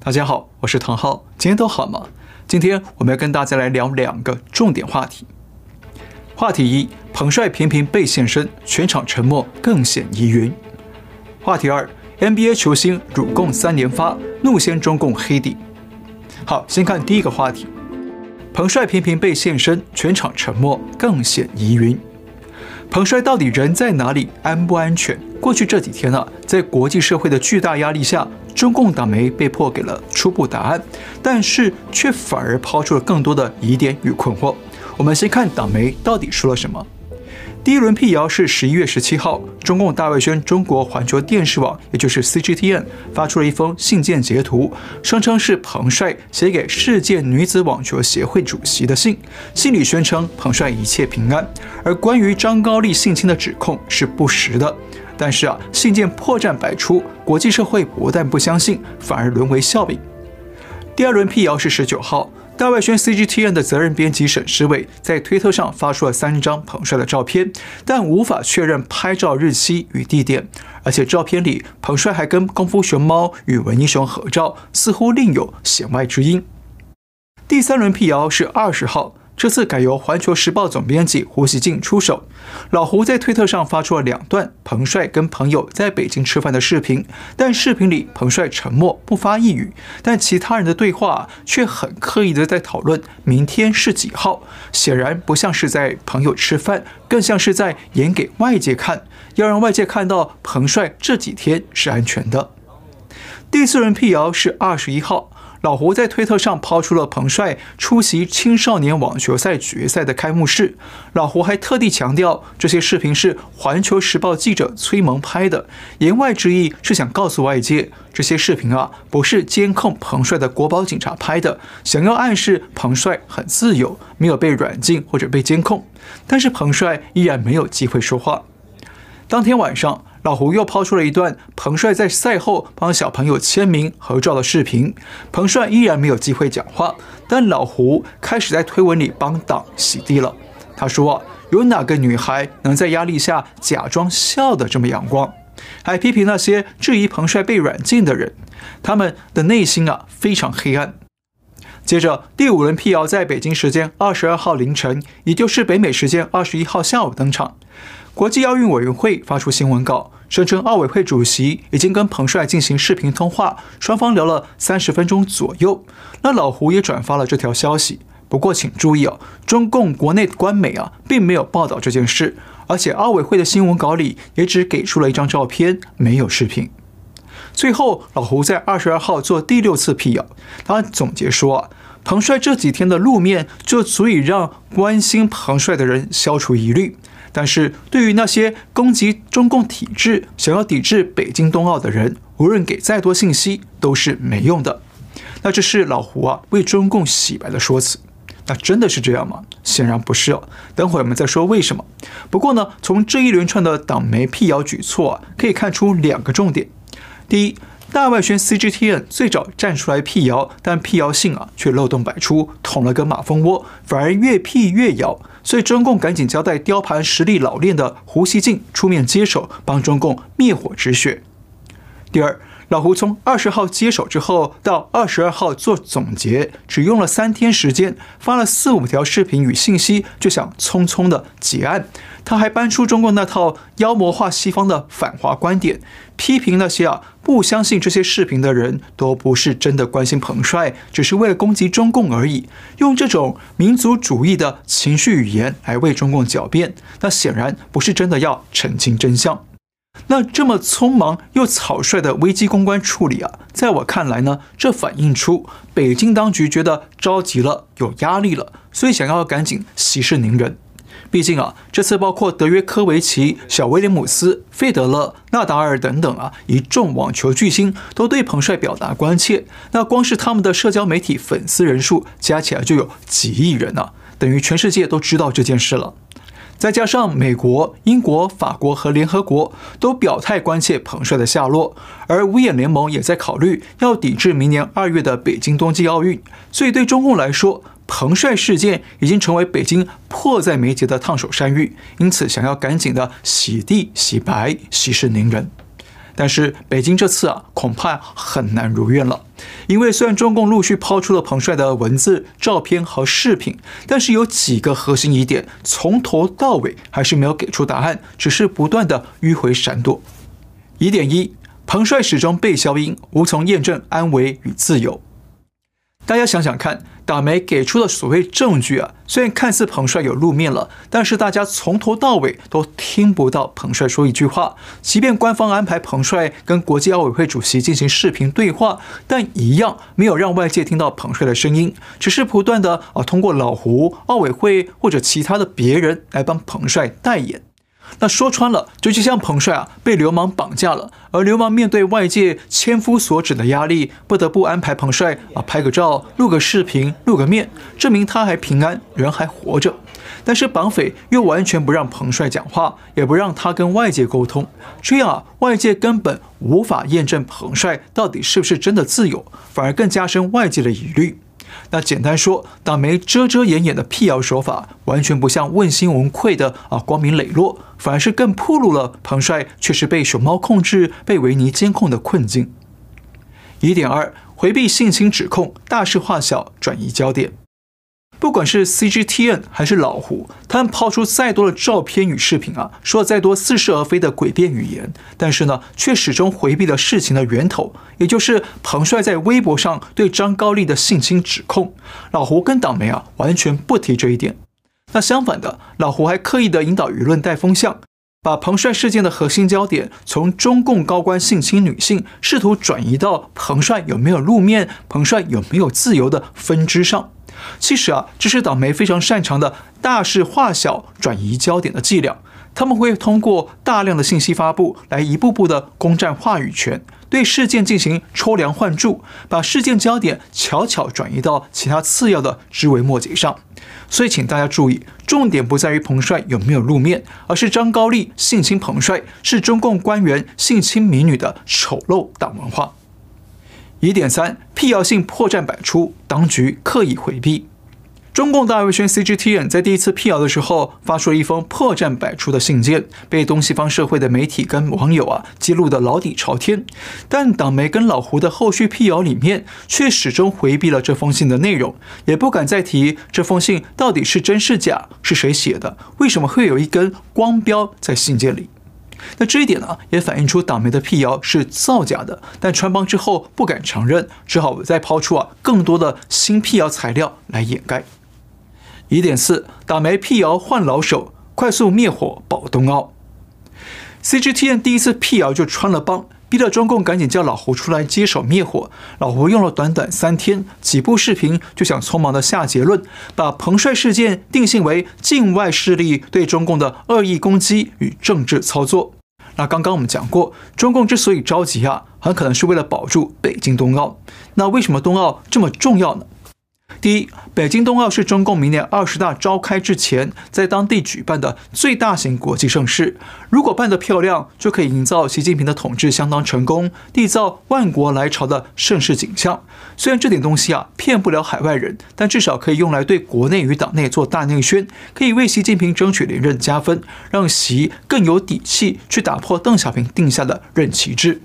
大家好，我是唐浩，今天都好吗？今天我们要跟大家来聊两个重点话题。话题一：彭帅频频被现身，全场沉默更显疑云。话题二：NBA 球星辱共三连发，怒掀中共黑底。好，先看第一个话题：彭帅频频被现身，全场沉默更显疑云。彭帅到底人在哪里？安不安全？过去这几天啊，在国际社会的巨大压力下，中共党媒被迫给了初步答案，但是却反而抛出了更多的疑点与困惑。我们先看党媒到底说了什么。第一轮辟谣是十一月十七号，中共大外宣中国环球电视网，也就是 CGTN 发出了一封信件截图，声称是彭帅写给世界女子网球协会主席的信，信里宣称彭帅一切平安，而关于张高丽性侵的指控是不实的。但是啊，信件破绽百出，国际社会不但不相信，反而沦为笑柄。第二轮辟谣是十九号。大外宣 CGTN 的责任编辑沈诗伟在推特上发出了三张彭帅的照片，但无法确认拍照日期与地点，而且照片里彭帅还跟功夫熊猫与文英雄合照，似乎另有弦外之音。第三轮辟谣是二十号。这次改由《环球时报》总编辑胡锡进出手。老胡在推特上发出了两段彭帅跟朋友在北京吃饭的视频，但视频里彭帅沉默不发一语，但其他人的对话却很刻意的在讨论明天是几号，显然不像是在朋友吃饭，更像是在演给外界看，要让外界看到彭帅这几天是安全的。第四轮辟谣是二十一号。老胡在推特上抛出了彭帅出席青少年网球赛决赛的开幕式。老胡还特地强调，这些视频是《环球时报》记者崔萌拍的，言外之意是想告诉外界，这些视频啊不是监控彭帅的国宝警察拍的，想要暗示彭帅很自由，没有被软禁或者被监控。但是彭帅依然没有机会说话。当天晚上。老胡又抛出了一段彭帅在赛后帮小朋友签名合照的视频，彭帅依然没有机会讲话，但老胡开始在推文里帮党洗地了。他说，有哪个女孩能在压力下假装笑得这么阳光？还批评那些质疑彭帅被软禁的人，他们的内心啊非常黑暗。接着第五轮辟谣在北京时间二十二号凌晨，也就是北美时间二十一号下午登场。国际奥运委员会发出新闻稿，声称奥委会主席已经跟彭帅进行视频通话，双方聊了三十分钟左右。那老胡也转发了这条消息。不过请注意啊，中共国内的官媒啊并没有报道这件事，而且奥委会的新闻稿里也只给出了一张照片，没有视频。最后，老胡在二十二号做第六次辟谣，他总结说啊，彭帅这几天的露面就足以让关心彭帅的人消除疑虑。但是对于那些攻击中共体制、想要抵制北京冬奥的人，无论给再多信息都是没用的。那这是老胡啊为中共洗白的说辞。那真的是这样吗？显然不是哦。等会儿我们再说为什么。不过呢，从这一连串的党媒辟谣举措啊，可以看出两个重点。第一，大外宣 CGTN 最早站出来辟谣，但辟谣信啊却漏洞百出，捅了个马蜂窝，反而越辟越谣。所以中共赶紧交代雕盘实力老练的胡锡进出面接手，帮中共灭火止血。第二，老胡从二十号接手之后到二十二号做总结，只用了三天时间，发了四五条视频与信息，就想匆匆的结案。他还搬出中共那套妖魔化西方的反华观点，批评那些啊不相信这些视频的人都不是真的关心彭帅，只是为了攻击中共而已，用这种民族主义的情绪语言来为中共狡辩，那显然不是真的要澄清真相。那这么匆忙又草率的危机公关处理啊，在我看来呢，这反映出北京当局觉得着急了，有压力了，所以想要赶紧息事宁人。毕竟啊，这次包括德约科维奇、小威廉姆斯、费德勒、纳达尔等等啊，一众网球巨星都对彭帅表达关切。那光是他们的社交媒体粉丝人数加起来就有几亿人呢，等于全世界都知道这件事了。再加上美国、英国、法国和联合国都表态关切彭帅的下落，而五眼联盟也在考虑要抵制明年二月的北京冬季奥运，所以对中共来说，彭帅事件已经成为北京迫在眉睫的烫手山芋，因此想要赶紧的洗地、洗白、息事宁人。但是北京这次啊，恐怕很难如愿了。因为虽然中共陆续抛出了彭帅的文字、照片和视频，但是有几个核心疑点从头到尾还是没有给出答案，只是不断的迂回闪躲。疑点一：彭帅始终被消音，无从验证安危与自由。大家想想看，党媒给出的所谓证据啊，虽然看似彭帅有露面了，但是大家从头到尾都听不到彭帅说一句话。即便官方安排彭帅跟国际奥委会主席进行视频对话，但一样没有让外界听到彭帅的声音，只是不断的啊通过老胡、奥委会或者其他的别人来帮彭帅代言。那说穿了，就就像彭帅啊被流氓绑架了，而流氓面对外界千夫所指的压力，不得不安排彭帅啊拍个照、录个视频、露个面，证明他还平安，人还活着。但是绑匪又完全不让彭帅讲话，也不让他跟外界沟通，这样啊，外界根本无法验证彭帅到底是不是真的自由，反而更加深外界的疑虑。那简单说，党媒遮遮掩掩的辟谣手法，完全不像问心无愧的啊光明磊落，反而是更暴露了彭帅却是被熊猫控制、被维尼监控的困境。疑点二：回避性侵指控，大事化小，转移焦点。不管是 CGTN 还是老胡，他们抛出再多的照片与视频啊，说了再多似是而非的诡辩语言，但是呢，却始终回避了事情的源头，也就是彭帅在微博上对张高丽的性侵指控。老胡跟党媒啊，完全不提这一点。那相反的，老胡还刻意的引导舆论带风向，把彭帅事件的核心焦点从中共高官性侵女性，试图转移到彭帅有没有露面、彭帅有没有自由的分支上。其实啊，这是党媒非常擅长的大事化小、转移焦点的伎俩。他们会通过大量的信息发布来一步步的攻占话语权，对事件进行抽梁换柱，把事件焦点悄悄转移到其他次要的枝微末节上。所以，请大家注意，重点不在于彭帅有没有露面，而是张高丽性侵彭帅是中共官员性侵民女的丑陋党文化。疑点三：辟谣性破绽百出，当局刻意回避。中共大外宣 CGTN 在第一次辟谣的时候，发出了一封破绽百出的信件，被东西方社会的媒体跟网友啊揭露的老底朝天。但党媒跟老胡的后续辟谣里面，却始终回避了这封信的内容，也不敢再提这封信到底是真是假，是谁写的，为什么会有一根光标在信件里。那这一点呢，也反映出党媒的辟谣是造假的，但穿帮之后不敢承认，只好再抛出啊更多的新辟谣材料来掩盖。疑点四，党媒辟谣换老手，快速灭火保冬奥。CGTN 第一次辟谣就穿了帮。逼得中共赶紧叫老胡出来接手灭火。老胡用了短短三天，几部视频就想匆忙的下结论，把彭帅事件定性为境外势力对中共的恶意攻击与政治操作。那刚刚我们讲过，中共之所以着急啊，很可能是为了保住北京冬奥。那为什么冬奥这么重要呢？第一，北京冬奥是中共明年二十大召开之前，在当地举办的最大型国际盛事。如果办得漂亮，就可以营造习近平的统治相当成功，缔造万国来朝的盛世景象。虽然这点东西啊骗不了海外人，但至少可以用来对国内与党内做大内宣，可以为习近平争取连任加分，让习更有底气去打破邓小平定下的任期制。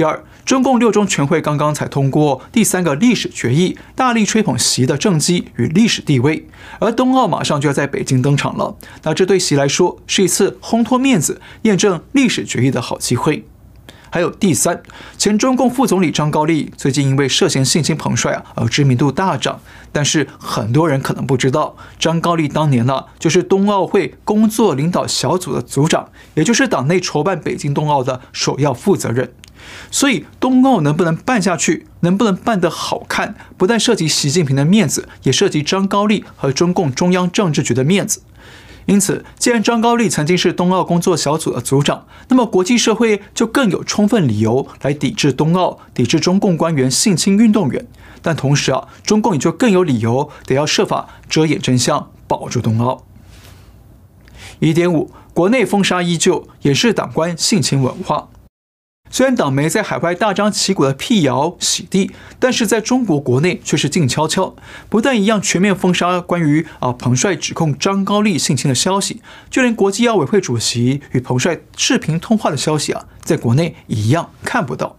第二，中共六中全会刚刚才通过第三个历史决议，大力吹捧习的政绩与历史地位，而冬奥马上就要在北京登场了，那这对习来说是一次烘托面子、验证历史决议的好机会。还有第三，前中共副总理张高丽最近因为涉嫌性侵彭帅啊而知名度大涨，但是很多人可能不知道，张高丽当年呢就是冬奥会工作领导小组的组长，也就是党内筹办北京冬奥的首要负责人。所以，冬奥能不能办下去，能不能办得好看，不但涉及习近平的面子，也涉及张高丽和中共中央政治局的面子。因此，既然张高丽曾经是冬奥工作小组的组长，那么国际社会就更有充分理由来抵制冬奥，抵制中共官员性侵运动员。但同时啊，中共也就更有理由得要设法遮掩真相，保住冬奥。一点五，国内封杀依旧，也是党官性侵文化。虽然党媒在海外大张旗鼓的辟谣洗地，但是在中国国内却是静悄悄。不但一样全面封杀关于啊彭帅指控张高丽性侵的消息，就连国际奥委会主席与彭帅视频通话的消息啊，在国内一样看不到。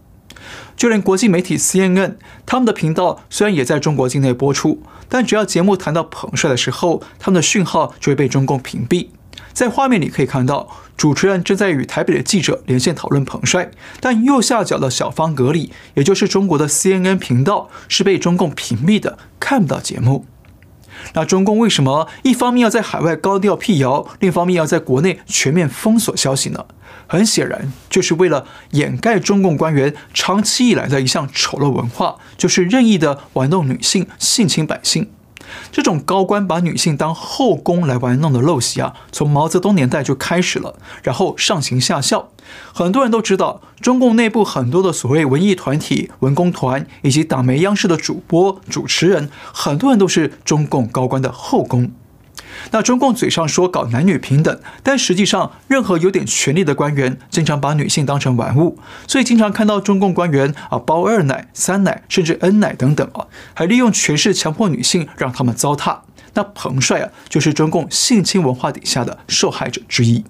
就连国际媒体 CNN，他们的频道虽然也在中国境内播出，但只要节目谈到彭帅的时候，他们的讯号就会被中共屏蔽。在画面里可以看到，主持人正在与台北的记者连线讨论彭帅，但右下角的小方格里，也就是中国的 CNN 频道，是被中共屏蔽的，看不到节目。那中共为什么一方面要在海外高调辟谣，另一方面要在国内全面封锁消息呢？很显然，就是为了掩盖中共官员长期以来的一项丑陋文化，就是任意的玩弄女性、性侵百姓。这种高官把女性当后宫来玩弄的陋习啊，从毛泽东年代就开始了，然后上行下效。很多人都知道，中共内部很多的所谓文艺团体、文工团以及党媒、央视的主播、主持人，很多人都是中共高官的后宫。那中共嘴上说搞男女平等，但实际上，任何有点权力的官员，经常把女性当成玩物，所以经常看到中共官员啊包二奶、三奶，甚至 N 奶等等啊，还利用权势强迫女性，让他们糟蹋。那彭帅啊，就是中共性侵文化底下的受害者之一。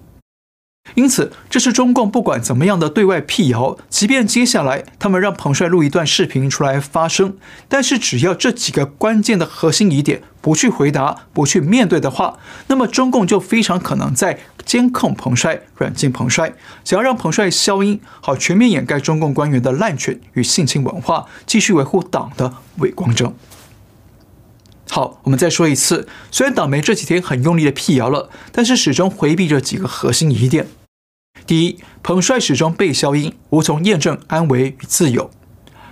因此，这是中共不管怎么样的对外辟谣，即便接下来他们让彭帅录一段视频出来发声，但是只要这几个关键的核心疑点不去回答、不去面对的话，那么中共就非常可能在监控彭帅、软禁彭帅，想要让彭帅消音，好全面掩盖中共官员的滥权与性侵文化，继续维护党的伪光正。好，我们再说一次，虽然党媒这几天很用力的辟谣了，但是始终回避着几个核心疑点。第一，彭帅始终被消音，无从验证安危与自由；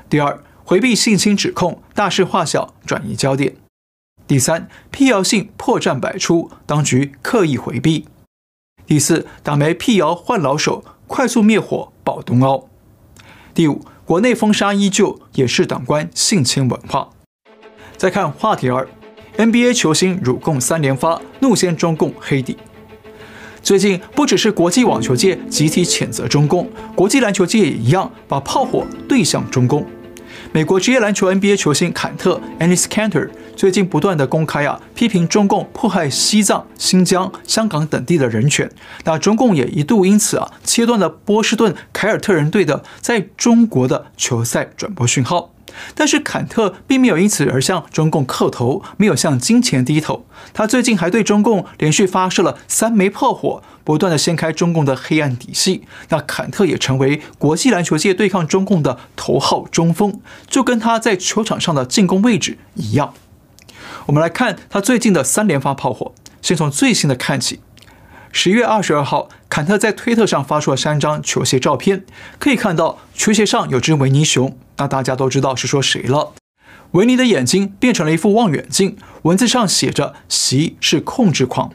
第二，回避性侵指控，大事化小，转移焦点；第三，辟谣性破绽百出，当局刻意回避；第四，党媒辟谣换老手，快速灭火保东奥；第五，国内封杀依旧，也是党官性侵文化。再看话题二，NBA 球星辱共三连发，怒掀中共黑底。最近不只是国际网球界集体谴责中共，国际篮球界也一样把炮火对向中共。美国职业篮球 NBA 球星坎特 （Enes Kanter） 最近不断的公开啊批评中共迫害西藏、新疆、香港等地的人权。那中共也一度因此啊切断了波士顿凯尔特人队的在中国的球赛转播讯号。但是坎特并没有因此而向中共叩头，没有向金钱低头。他最近还对中共连续发射了三枚炮火，不断地掀开中共的黑暗底细。那坎特也成为国际篮球界对抗中共的头号中锋，就跟他在球场上的进攻位置一样。我们来看他最近的三连发炮火，先从最新的看起。十一月二十二号，坎特在推特上发出了三张球鞋照片，可以看到球鞋上有只维尼熊，那大家都知道是说谁了。维尼的眼睛变成了一副望远镜，文字上写着“习是控制狂”。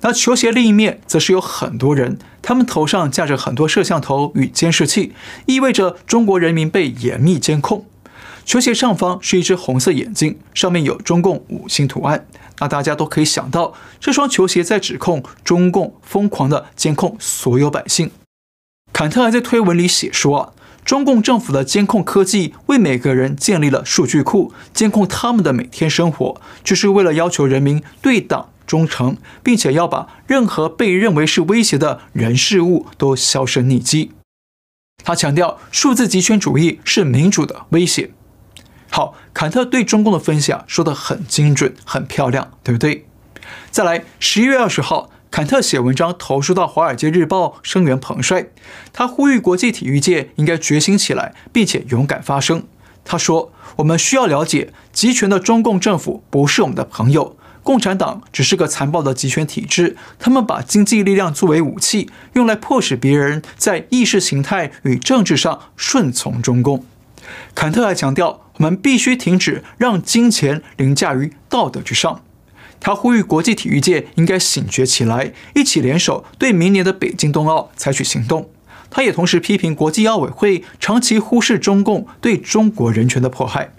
那球鞋另一面则是有很多人，他们头上架着很多摄像头与监视器，意味着中国人民被严密监控。球鞋上方是一只红色眼镜，上面有中共五星图案。那大家都可以想到，这双球鞋在指控中共疯狂地监控所有百姓。坎特还在推文里写说啊，中共政府的监控科技为每个人建立了数据库，监控他们的每天生活，就是为了要求人民对党忠诚，并且要把任何被认为是威胁的人事物都销声匿迹。他强调，数字极权主义是民主的威胁。好，坎特对中共的分析啊，说得很精准、很漂亮，对不对？再来，十一月二十号，坎特写文章投书到《华尔街日报》，声援彭帅。他呼吁国际体育界应该觉醒起来，并且勇敢发声。他说：“我们需要了解，集权的中共政府不是我们的朋友，共产党只是个残暴的集权体制。他们把经济力量作为武器，用来迫使别人在意识形态与政治上顺从中共。”坎特还强调，我们必须停止让金钱凌驾于道德之上。他呼吁国际体育界应该醒觉起来，一起联手对明年的北京冬奥采取行动。他也同时批评国际奥委会长期忽视中共对中国人权的迫害。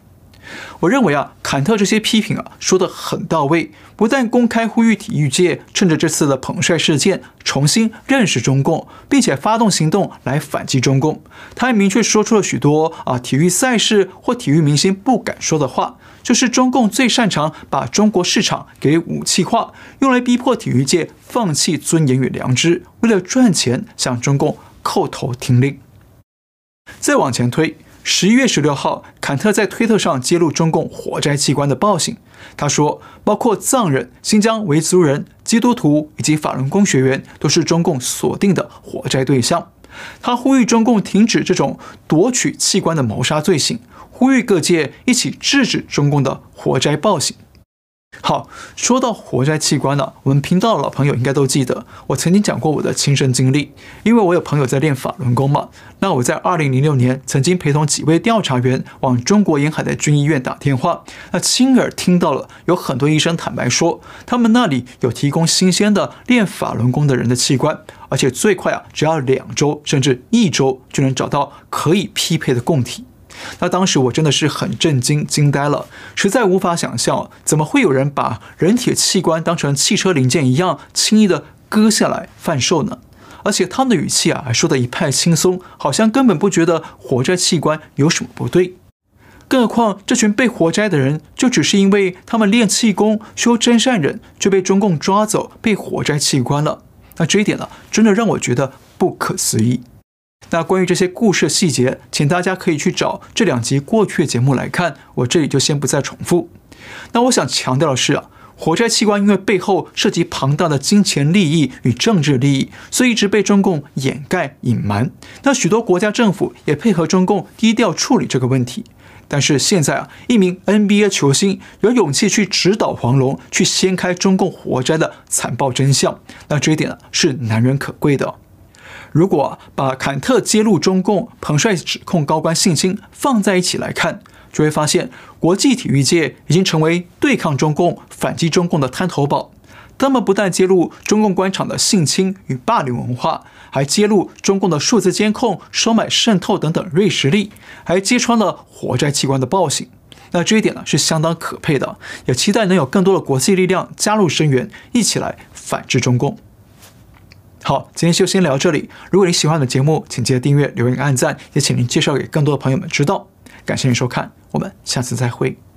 我认为啊，坎特这些批评啊说得很到位，不但公开呼吁体育界趁着这次的彭帅事件重新认识中共，并且发动行动来反击中共，他还明确说出了许多啊体育赛事或体育明星不敢说的话，就是中共最擅长把中国市场给武器化，用来逼迫体育界放弃尊严与良知，为了赚钱向中共叩头听令。再往前推。十一月十六号，坎特在推特上揭露中共活摘器官的暴行。他说，包括藏人、新疆维族人、基督徒以及法轮功学员，都是中共锁定的活摘对象。他呼吁中共停止这种夺取器官的谋杀罪行，呼吁各界一起制止中共的活摘暴行。好，说到活摘器官呢，我们频道的老朋友应该都记得，我曾经讲过我的亲身经历，因为我有朋友在练法轮功嘛。那我在二零零六年曾经陪同几位调查员往中国沿海的军医院打电话，那亲耳听到了有很多医生坦白说，他们那里有提供新鲜的练法轮功的人的器官，而且最快啊，只要两周甚至一周就能找到可以匹配的供体。那当时我真的是很震惊、惊呆了，实在无法想象，怎么会有人把人体器官当成汽车零件一样轻易的割下来贩售呢？而且他们的语气啊，还说得一派轻松，好像根本不觉得活摘器官有什么不对。更何况这群被活摘的人，就只是因为他们练气功、修真善忍，就被中共抓走，被活摘器官了。那这一点呢，真的让我觉得不可思议。那关于这些故事细节，请大家可以去找这两集过去的节目来看，我这里就先不再重复。那我想强调的是啊，活摘器官因为背后涉及庞大的金钱利益与政治利益，所以一直被中共掩盖隐瞒。那许多国家政府也配合中共低调处理这个问题。但是现在啊，一名 NBA 球星有勇气去指导黄龙，去掀开中共活摘的残暴真相，那这一点呢，是难能可贵的。如果把坎特揭露中共、彭帅指控高官性侵放在一起来看，就会发现国际体育界已经成为对抗中共、反击中共的滩头堡。他们不但揭露中共官场的性侵与霸凌文化，还揭露中共的数字监控、收买渗透等等锐实力，还揭穿了活摘器官的暴行。那这一点呢，是相当可佩的，也期待能有更多的国际力量加入声援，一起来反制中共。好，今天就先聊到这里。如果你喜欢我的节目，请记得订阅、留言、按赞，也请您介绍给更多的朋友们知道。感谢您收看，我们下次再会。